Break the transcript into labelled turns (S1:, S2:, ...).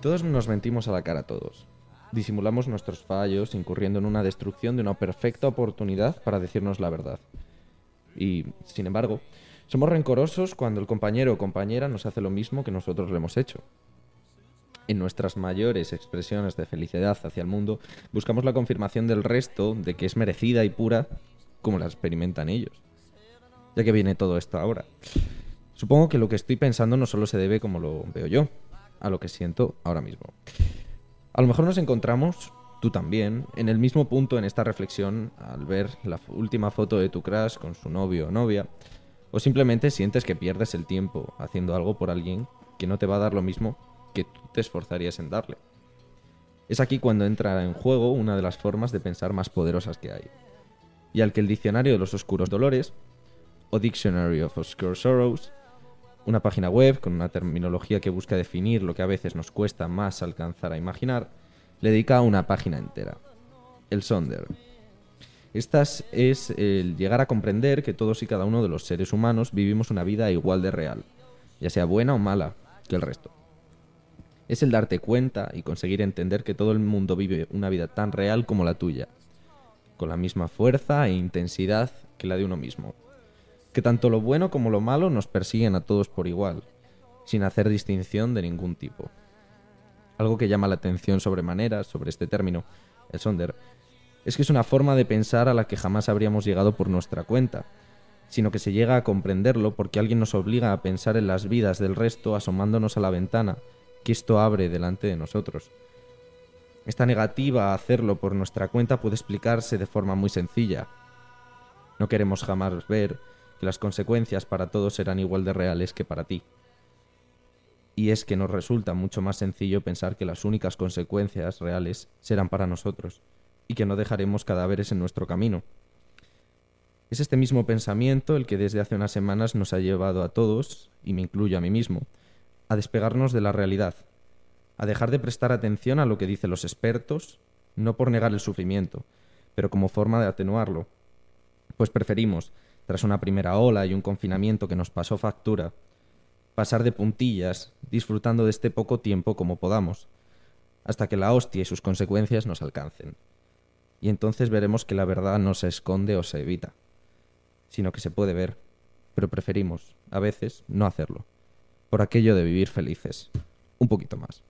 S1: Todos nos mentimos a la cara a todos. Disimulamos nuestros fallos, incurriendo en una destrucción de una perfecta oportunidad para decirnos la verdad. Y, sin embargo, somos rencorosos cuando el compañero o compañera nos hace lo mismo que nosotros le hemos hecho. En nuestras mayores expresiones de felicidad hacia el mundo, buscamos la confirmación del resto de que es merecida y pura como la experimentan ellos. Ya que viene todo esto ahora. Supongo que lo que estoy pensando no solo se debe como lo veo yo, a lo que siento ahora mismo. A lo mejor nos encontramos, tú también, en el mismo punto en esta reflexión al ver la última foto de tu crush con su novio o novia, o simplemente sientes que pierdes el tiempo haciendo algo por alguien que no te va a dar lo mismo que tú te esforzarías en darle. Es aquí cuando entra en juego una de las formas de pensar más poderosas que hay, y al que el Diccionario de los Oscuros Dolores, o Dictionary of Obscure Sorrows, una página web con una terminología que busca definir lo que a veces nos cuesta más alcanzar a imaginar, le dedica una página entera. El Sonder. Esta es el llegar a comprender que todos y cada uno de los seres humanos vivimos una vida igual de real, ya sea buena o mala, que el resto. Es el darte cuenta y conseguir entender que todo el mundo vive una vida tan real como la tuya, con la misma fuerza e intensidad que la de uno mismo que tanto lo bueno como lo malo nos persiguen a todos por igual, sin hacer distinción de ningún tipo. Algo que llama la atención sobremanera sobre este término, el sonder, es que es una forma de pensar a la que jamás habríamos llegado por nuestra cuenta, sino que se llega a comprenderlo porque alguien nos obliga a pensar en las vidas del resto asomándonos a la ventana que esto abre delante de nosotros. Esta negativa a hacerlo por nuestra cuenta puede explicarse de forma muy sencilla. No queremos jamás ver que las consecuencias para todos serán igual de reales que para ti. Y es que nos resulta mucho más sencillo pensar que las únicas consecuencias reales serán para nosotros, y que no dejaremos cadáveres en nuestro camino. Es este mismo pensamiento el que desde hace unas semanas nos ha llevado a todos, y me incluyo a mí mismo, a despegarnos de la realidad, a dejar de prestar atención a lo que dicen los expertos, no por negar el sufrimiento, pero como forma de atenuarlo, pues preferimos, tras una primera ola y un confinamiento que nos pasó factura, pasar de puntillas, disfrutando de este poco tiempo como podamos, hasta que la hostia y sus consecuencias nos alcancen. Y entonces veremos que la verdad no se esconde o se evita, sino que se puede ver, pero preferimos, a veces, no hacerlo, por aquello de vivir felices, un poquito más.